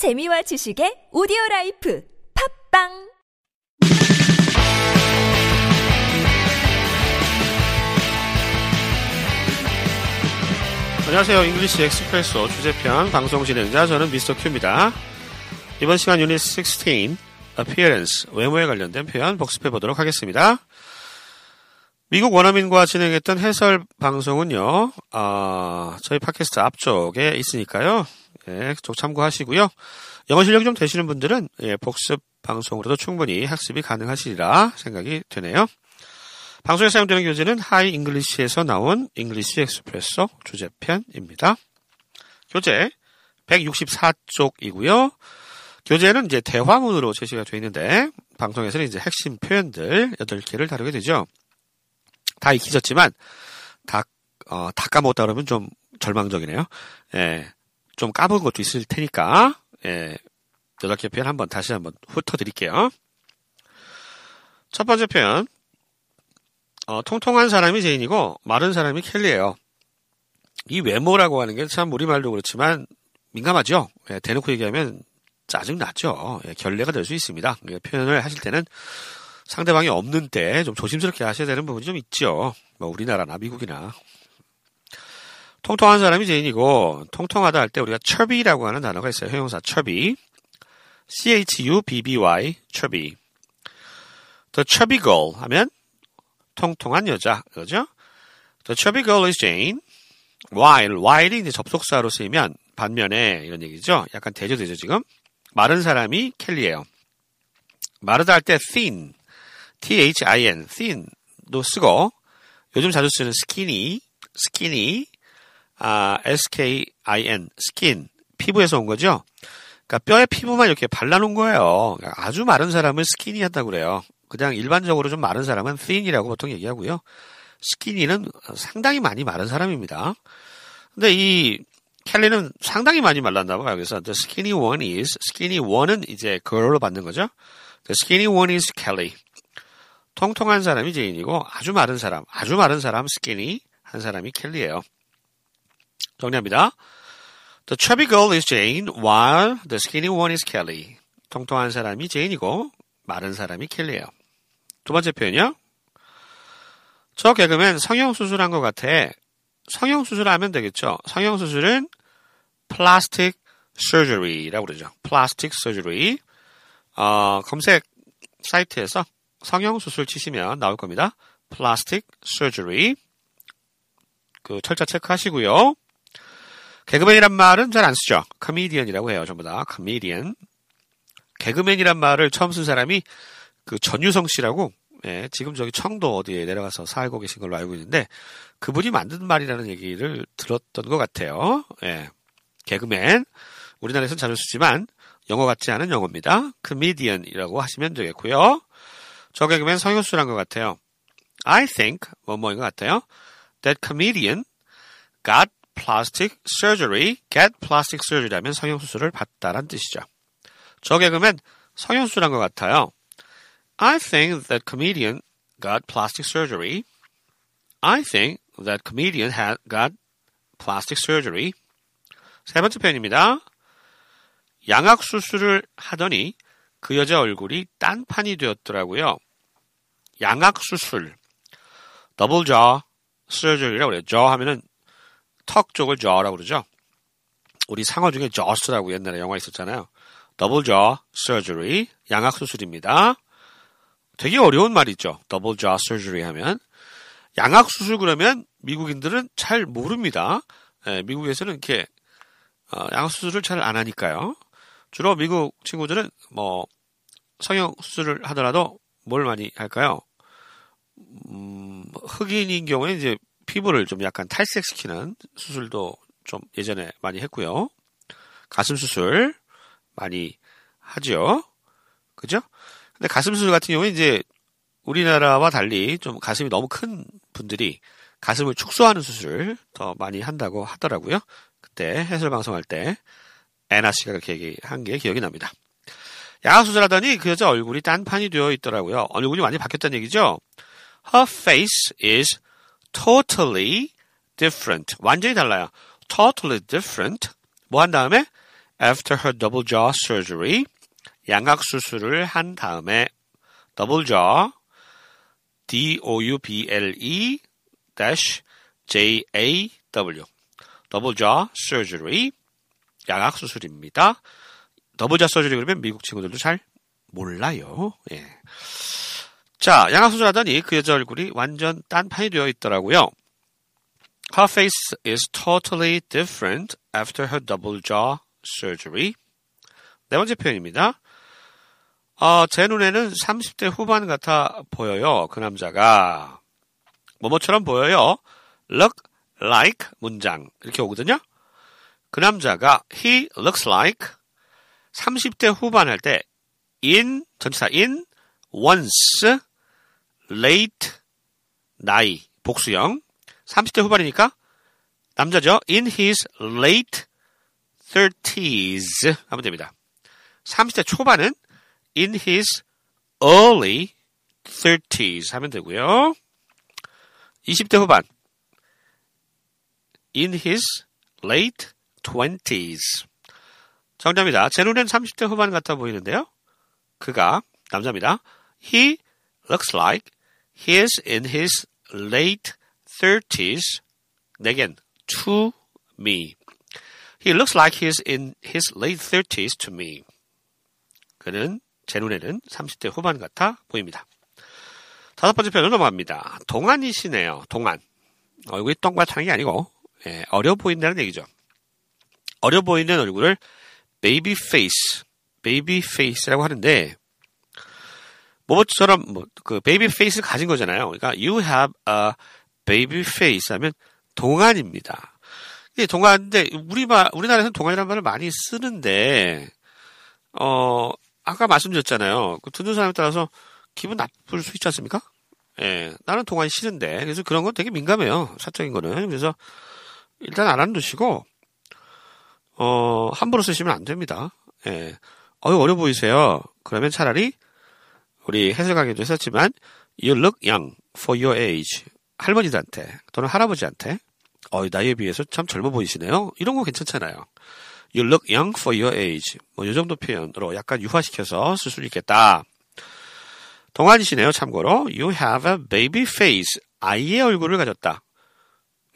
재미와 지식의 오디오 라이프 팟빵 안녕하세요. 잉글리시 엑스프레소 주제편 방송 진행자 저는 미스터 큐입니다. 이번 시간 유닛 16 appearance 외모에 관련된 표현 복습해 보도록 하겠습니다. 미국 원어민과 진행했던 해설 방송은요, 아, 저희 팟캐스트 앞쪽에 있으니까요, 예, 그쪽 참고하시고요. 영어 실력 좀 되시는 분들은 예, 복습 방송으로도 충분히 학습이 가능하시리라 생각이 되네요. 방송에 사용되는 교재는 하이 잉글리시에서 나온 잉글리시 엑스프레소 주제편입니다. 교재 164쪽이고요. 교재는 이제 대화문으로 제시가 되어 있는데 방송에서는 이제 핵심 표현들 8개를 다루게 되죠. 다 익히셨지만 다, 어, 다 까먹었다 그러면 좀 절망적이네요. 예, 좀 까먹은 것도 있을 테니까 예, 8개 표현 한번 다시 한번 훑어드릴게요. 첫 번째 표현 어, 통통한 사람이 제인이고 마른 사람이 켈리예요. 이 외모라고 하는 게 참 우리말도 그렇지만 민감하죠. 예, 대놓고 얘기하면 짜증나죠. 예, 결례가 될 수 있습니다. 예, 표현을 하실 때는 상대방이 없는 때 좀 조심스럽게 하셔야 되는 부분이 좀 있죠. 뭐 우리나라나 미국이나. 통통한 사람이 제인이고 통통하다 할 때 우리가 chubby라고 하는 단어가 있어요. 형용사 chubby. C-H-U-B-B-Y chubby. The chubby girl 하면 통통한 여자, 그죠? The chubby girl is Jane. while, while이 이제 접속사로 쓰이면 반면에 이런 얘기죠. 약간 대조되죠, 지금. 마른 사람이 켈리예요. 마르다 할 때 thin, t-h-i-n, thin도 쓰고 요즘 자주 쓰는 skinny, skinny, 아, s-k-i-n, skin, 피부에서 온 거죠. 그러니까 뼈에 피부만 이렇게 발라놓은 거예요. 그러니까 아주 마른 사람을 스키니 한다고 그래요. 그냥 일반적으로 좀 마른 사람은 thin이라고 보통 얘기하고요. 스키니는 상당히 많이 마른 사람입니다. 근데 이 켈리는 상당히 많이 말랐나 봐요. 그래서 the skinny one is skinny one은 이제 girl로 받는 거죠. The skinny one is Kelly. 통통한 사람이 제인이고 아주 마른 사람, 아주 마른 사람 skinny 한 사람이 켈리예요. 정리합니다. The chubby girl is Jane, while the skinny one is Kelly. 통통한 사람이 제인이고 마른 사람이 켈리예요. 두 번째 표현이요. 저 개그맨 성형수술한 것 같아. 성형수술하면 되겠죠. 성형수술은 plastic surgery라고 그러죠. plastic surgery. 어, 검색 사이트에서 성형수술 치시면 나올 겁니다. plastic surgery. 그 철자 체크하시고요. 개그맨이란 말은 잘 안 쓰죠. 코미디언이라고 해요. 전부 다 코미디언. 개그맨이란 말을 처음 쓴 사람이 그 전유성 씨라고 예, 지금 저기 청도 어디에 내려가서 살고 계신 걸로 알고 있는데 그분이 만든 말이라는 얘기를 들었던 것 같아요. 예, 개그맨 우리나라에서는 자주 쓰지만 영어 같지 않은 영어입니다. 코미디언이라고 하시면 되겠고요. 저 개그맨 성형수술한 것 같아요. I think 뭐뭐인 것 같아요. That comedian got plastic surgery. Get plastic surgery라면 성형수술을 받다란 뜻이죠. 저 개그맨 성형수술한 것 같아요. I think that comedian got plastic surgery. I think that comedian had got plastic surgery. 세 번째 표현입니다. 양악 수술을 하더니 그 여자 얼굴이 딴판이 되었더라고요. 양악 수술. 더블 저 surgery라고 그래요. 저 하면은 턱 쪽을 저라고 그러죠. 우리 상어 중에 Jaws라고 옛날에 영화 있었잖아요. double jaw surgery. 양악 수술입니다. 되게 어려운 말이죠. double jaw surgery 하면. 양악 수술 그러면 미국인들은 잘 모릅니다. 예, 미국에서는 이렇게 어, 양악 수술을 잘 안 하니까요. 주로 미국 친구들은 뭐 성형 수술을 하더라도 뭘 많이 할까요? 음, 흑인인 경우에 이제 피부를 좀 약간 탈색시키는 수술도 좀 예전에 많이 했고요. 가슴 수술 많이 하죠. 그죠? 근데 가슴 수술 같은 경우에 이제 우리나라와 달리 좀 가슴이 너무 큰 분들이 가슴을 축소하는 수술을 더 많이 한다고 하더라고요. 그때 해설 방송할 때 애나 씨가 그렇게 얘기한 게 기억이 납니다. 양악 수술하더니 그 여자 얼굴이 딴판이 되어 있더라고요. 얼굴이 많이 바뀌었다는 얘기죠. Her face is totally different. 완전히 달라요. totally different. 뭐 한 다음에 after her double jaw surgery. 양악 수술을 한 다음에 double jaw D-O-U-B-L-E dash J-A-W double jaw surgery 양악 수술입니다. 더블 자 서저리 그러면 미국 친구들도 잘 몰라요. 예. 자, 양악 수술 하더니 그 여자 얼굴이 완전 딴판이 되어 있더라고요. Her face is totally different after her double jaw surgery. 네 번째 표현입니다. 어, 제 눈에는 30대 후반 같아 보여요. 그 남자가. 뭐뭐처럼 보여요. look like 문장. 이렇게 오거든요. 그 남자가 he looks like 30대 후반 할 때 in 전치사 in once late 나이 복수형 30대 후반이니까 남자죠. in his late 30s 하면 됩니다. 30대 초반은 in his early 30s 하면 되고요. 20대 후반 in his late 20s 정답입니다. 제 눈엔 30대 후반 같아 보이는데요. 그가 남자입니다. He looks like he is in his late 30s. 내겐 to me. He looks like he is in his late 30s to me. 그는 제 눈에는 30대 후반 같아 보입니다. 다섯 번째 표현으로 넘어갑니다. 동안이시네요. 동안. 얼굴이 똥밭하는 게 아니고 예, 어려 보인다는 얘기죠. 어려 보이는 얼굴을 baby face, baby face라고 하는데 뭐처럼 뭐그 baby face를 가진 거잖아요. 그러니까 you have a baby face 하면 동안입니다. 이게 동안인데 우리 말 우리나라에서는 동안이라는 말을 많이 쓰는데 어 아까 말씀드렸잖아요. 그 듣는 사람에 따라서 기분 나쁠 수 있지 않습니까? 예, 나는 동안이 싫은데 그래서 그런 건 되게 민감해요. 사적인 거는 그래서 일단 알아두시고 어, 함부로 쓰시면 안 됩니다. 예. 어유 어려 보이세요. 그러면 차라리 우리 해석하기도 했었지만 you look young for your age. 할머니들한테 또는 할아버지한테 어, 나이에 비해서 참 젊어 보이시네요. 이런 거 괜찮잖아요. You look young for your age. 뭐, 이 정도 표현으로 약간 유화시켜서 쓸 수 있겠다. 동안이시네요, 참고로. You have a baby face. 아이의 얼굴을 가졌다.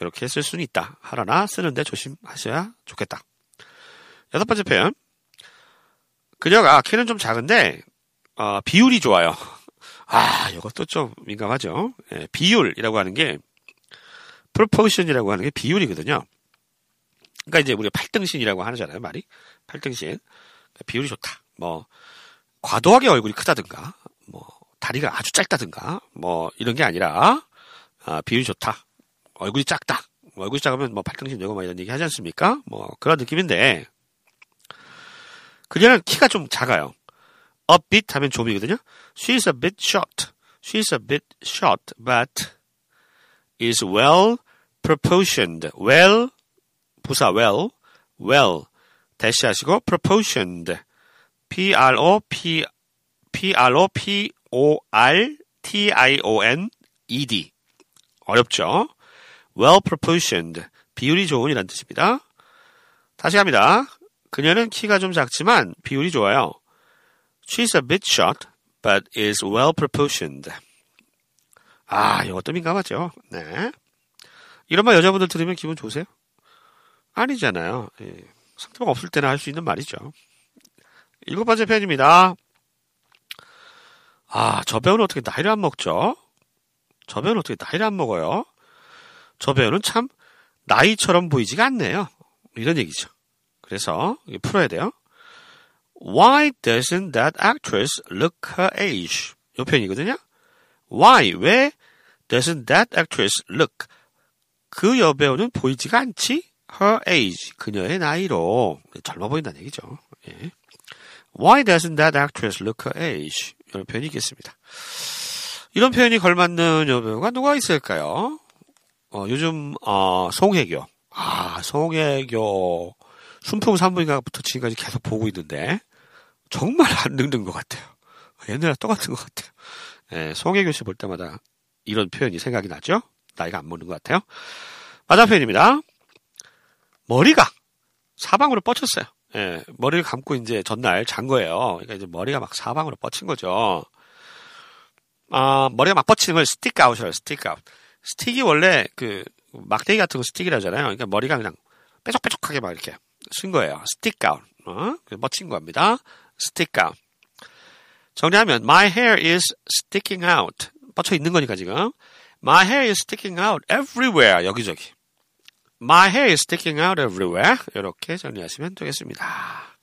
이렇게 쓸 수는 있다. 하러나 쓰는데 조심하셔야 좋겠다. 여섯 번째 표현. 그녀가 키는 좀 작은데 어, 비율이 좋아요. 아, 이것도 좀 민감하죠. 예, 비율이라고 하는 게 proportion이라고 하는 게 비율이거든요. 그러니까 이제 우리가 팔등신이라고 하잖아요, 말이. 팔등신. 그러니까 비율이 좋다. 뭐 과도하게 얼굴이 크다든가, 뭐 다리가 아주 짧다든가, 뭐 이런 게 아니라 아, 비율이 좋다. 얼굴이 작다. 얼굴이 작으면 뭐 팔등신 되고 막 이런 얘기 하지 않습니까? 뭐 그런 느낌인데 그녀는 키가 좀 작아요. Bit 하면 좀이거든요. She's a bit short. She's a bit short, but is well proportioned. Well, 부사 well, well. 대시 하시고 proportioned. P-R-O-P, P-R-O-P-O-R-T-I-O-N-E-D. 어렵죠? well proportioned. 비율이 좋은 이란 뜻입니다. 다시 합니다. 그녀는 키가 좀 작지만 비율이 좋아요. She's a bit short, but is well proportioned. 아, 이것도 민감하죠. 네. 이런 말 여자분들 들으면 기분 좋으세요? 아니잖아요. 예. 상대방 없을 때나 할 수 있는 말이죠. 일곱 번째 편입니다. 아, 저 배우는 어떻게 나이를 안 먹죠? 저 배우는 어떻게 나이를 안 먹어요? 저 배우는 참 나이처럼 보이지가 않네요. 이런 얘기죠. 그래서 풀어야 돼요. Why doesn't that actress look her age? 이 표현이거든요. Why? 왜 doesn't that actress look? 그 여배우는 보이지가 않지? Her age. 그녀의 나이로. 젊어 보인다는 얘기죠. 예. Why doesn't that actress look her age? 이런 표현이 있겠습니다. 이런 표현이 걸맞는 여배우가 누가 있을까요? 어, 요즘, 어, 송혜교. 아, 송혜교. 순풍 산부인과부터 지금까지 계속 보고 있는데 정말 안 늙는 것 같아요. 옛날에 똑같은 것 같아요. 예, 송혜교 씨 볼 때마다 이런 표현이 생각이 나죠? 나이가 안 먹는 것 같아요. 맞아 표현입니다. 머리가 사방으로 뻗쳤어요. 예, 머리를 감고 이제 전날 잔 거예요. 그러니까 이제 머리가 막 사방으로 뻗친 거죠. 아, 머리가 막 뻗치는 걸 stick out이라고 stick out. stick이 원래 그 막대기 같은 거 stick이라잖아요. 그러니까 머리가 그냥 뾰족뾰족하게 막 이렇게 선 거예요. stick out. 어? 뻗친 겁니다. stick out. 정리하면 my hair is sticking out. 뻗쳐 있는 거니까 지금. My hair is sticking out everywhere. 여기저기. My hair is sticking out everywhere. 이렇게 정리하시면 되겠습니다.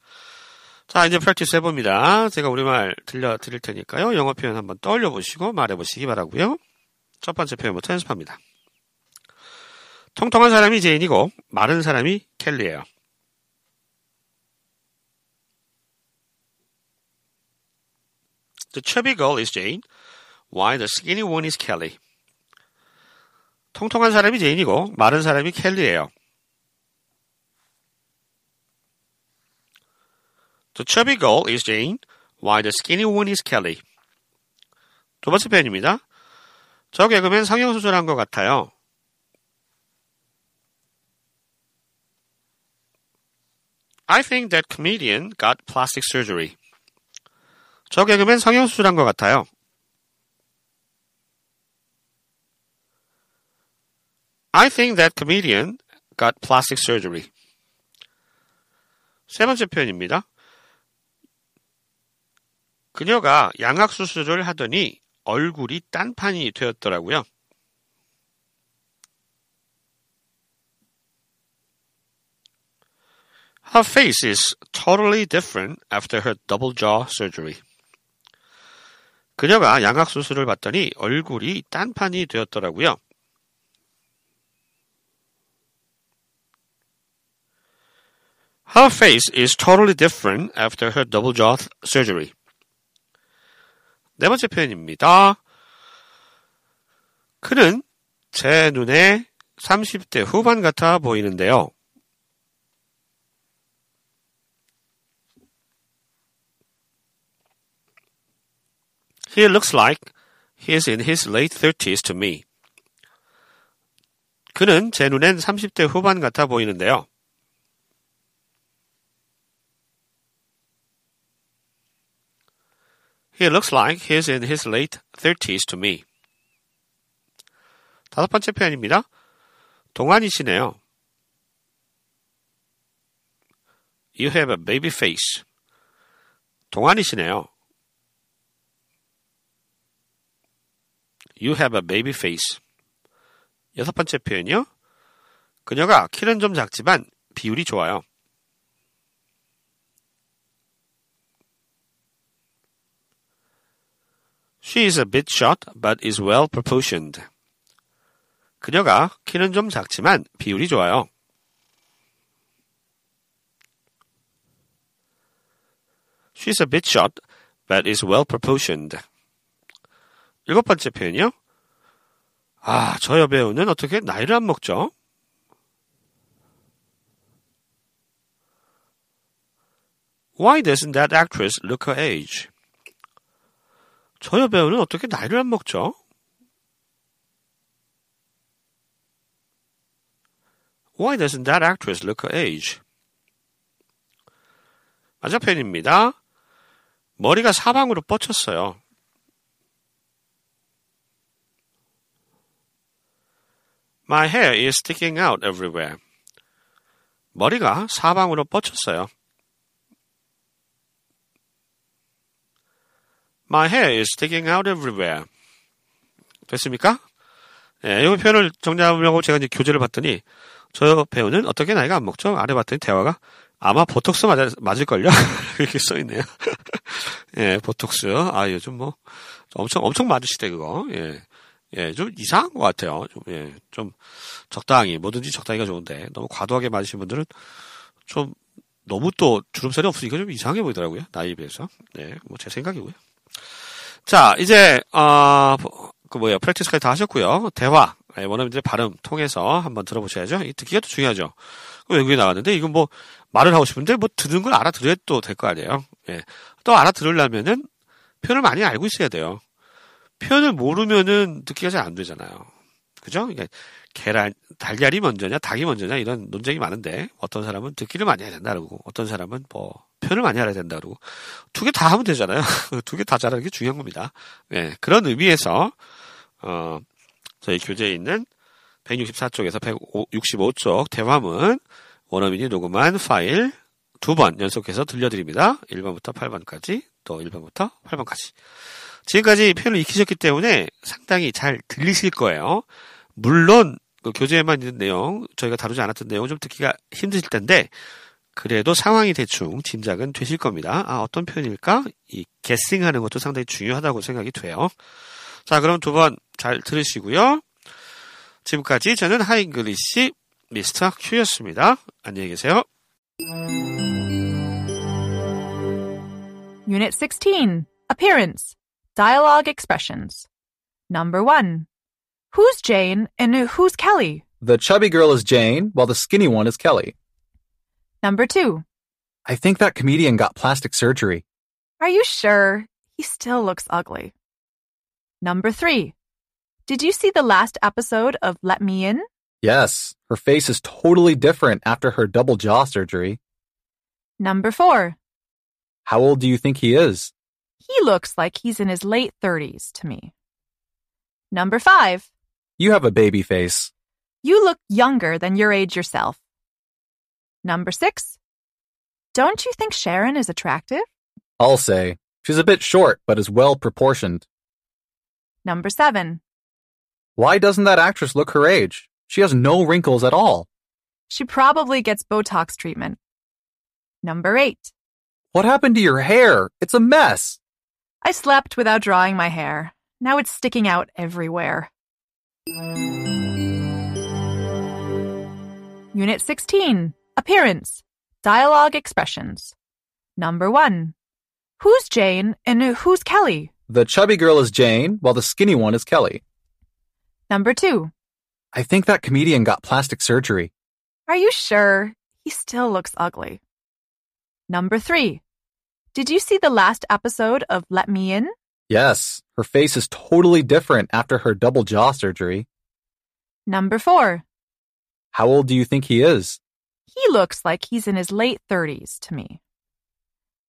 자, 이제 practice 해봅니다. 제가 우리말 들려드릴 테니까요. 영어 표현 한번 떠올려 보시고 말해 보시기 바라고요. 첫 번째 표현부터 연습합니다. 통통한 사람이 제인이고 마른 사람이 켈리예요. The chubby girl is Jane, while the skinny one is Kelly. 통통한 사람이 제인이고 마른 사람이 켈리예요. The chubby girl is Jane, while the skinny one is Kelly. 두 번째 표현입니다. 저 개그맨 성형수술한 것 같아요. I think that comedian got plastic surgery. 저 개그맨 성형수술한 것 같아요. I think that comedian got plastic surgery. 세 번째 표현입니다. 그녀가 양악 수술을 하더니 얼굴이 딴판이 되었더라고요. Her face is totally different after her double jaw surgery. 그녀가 양악 수술을 받더니 얼굴이 딴판이 되었더라고요. Her face is totally different after her double jaw surgery. 네 번째 표현입니다. 그는 제 눈에 30대 후반 같아 보이는데요. He looks like he is in his late 30s to me. 그는 제 눈엔 30대 후반 같아 보이는데요. He looks like he's in his late 30s to me. 다섯 번째 표현입니다. 동안이시네요. You have a baby face. 동안이시네요. You have a baby face. 여섯 번째 표현이요. 그녀가 키는 좀 작지만 비율이 좋아요. She is a bit short, but is well proportioned. 그녀가 키는 좀 작지만 비율이 좋아요. She's a bit short, but is well proportioned. 일곱 번째 표현이요. 아, 저 여배우는 어떻게 나이를 안 먹죠? Why doesn't that actress look her age? 저 여배우는 어떻게 나이를 안 먹죠? Why doesn't that actress look her age? 마지막 표현입니다. 머리가 사방으로 뻗쳤어요. My hair is sticking out everywhere. 머리가 사방으로 뻗쳤어요. My hair is sticking out everywhere. 됐습니까? 예, 이 표현을 정리하려고 제가 이제 교재를 봤더니 저 배우는 어떻게 나이가 안 먹죠? 아래 봤더니 대화가 아마 보톡스 맞을, 맞을걸요? 이렇게 써있네요. 예, 보톡스. 아, 요즘 뭐, 엄청, 엄청 맞으시대, 그거. 예. 예, 좀 이상한 것 같아요. 좀, 예, 좀 적당히, 뭐든지 적당히가 좋은데, 너무 과도하게 맞으신 분들은 좀 너무 또 주름살이 없으니까 좀 이상해 보이더라고요. 나이에 비해서. 네, 뭐 제 생각이고요. 자, 이제, 어, 그 뭐야, 프랙티스까지 다 하셨고요. 대화, 예, 원어민들의 발음 통해서 한번 들어보셔야죠. 이 듣기가 또 중요하죠. 외국에 나갔는데, 이건 뭐, 말을 하고 싶은데, 뭐, 듣는 걸 알아들어야 또 될 거 아니에요. 예. 또 알아들으려면은, 표현을 많이 알고 있어야 돼요. 표현을 모르면은 듣기가 잘 안 되잖아요. 그죠? 그러니까 계란, 달걀이 먼저냐, 닭이 먼저냐, 이런 논쟁이 많은데, 어떤 사람은 듣기를 많이 해야 된다, 그러고, 어떤 사람은 뭐, 표현을 많이 알아야 된다, 그러고, 두 개 다 하면 되잖아요. 두 개 다 잘하는 게 중요한 겁니다. 네, 그런 의미에서, 어, 저희 교재에 있는 164쪽에서 165쪽 대화문, 원어민이 녹음한 파일 두 번 연속해서 들려드립니다. 1번부터 8번까지, 또 1번부터 8번까지. 지금까지 표현을 익히셨기 때문에 상당히 잘 들리실 거예요. 물론 그 교재에만 있는 내용, 저희가 다루지 않았던 내용 좀 듣기가 힘드실 텐데 그래도 상황이 대충 짐작은 되실 겁니다. 아, 어떤 표현일까? 이 게싱하는 것도 상당히 중요하다고 생각이 돼요. 자, 그럼 두 번 잘 들으시고요. 지금까지 저는 하잉글리시 미스터 큐였습니다. 안녕히 계세요. Unit 16 Appearance Dialogue Expressions Number 1 Who's Jane and who's Kelly? The chubby girl is Jane, while the skinny one is Kelly. Number 2 I think that comedian got plastic surgery. Are you sure? He still looks ugly. Number 3 Did you see the last episode of Let Me In? Yes, her face is totally different after her double jaw surgery. Number 4 How old do you think he is? He looks like he's in his late 30s to me. Number 5 You have a baby face. You look younger than your age yourself. Number 6 Don't you think Sharon is attractive? I'll say. She's a bit short, but is well proportioned. Number 7 Why doesn't that actress look her age? She has no wrinkles at all. She probably gets Botox treatment. Number 8 What happened to your hair? It's a mess. I slept without drying my hair. Now it's sticking out everywhere. Unit 16 Appearance Dialogue Expressions Number 1 Who's Jane and who's Kelly? The chubby girl is Jane, while the skinny one is Kelly. Number 2 I think that comedian got plastic surgery. Are you sure? He still looks ugly. Number 3 Did you see the last episode of Let Me In? Yes, her face is totally different after her double jaw surgery. Number 4 How old do you think he is? He looks like he's in his late 30s to me.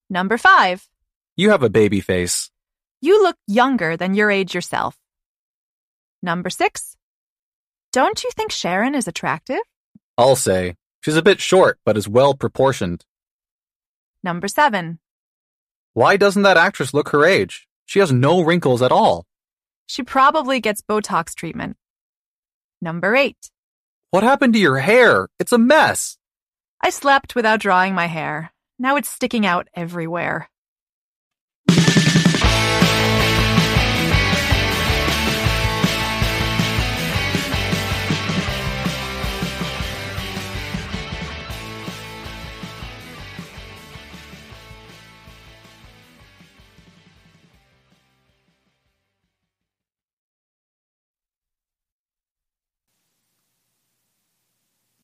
Number 5 You have a baby face. You look younger than your age yourself. Number 6 Don't you think Sharon is attractive? I'll say. She's a bit short, but is well proportioned. Number 7 Why doesn't that actress look her age? She has no wrinkles at all. She probably gets Botox treatment. Number 8 What happened to your hair? It's a mess. I slept without drying my hair. Now it's sticking out everywhere.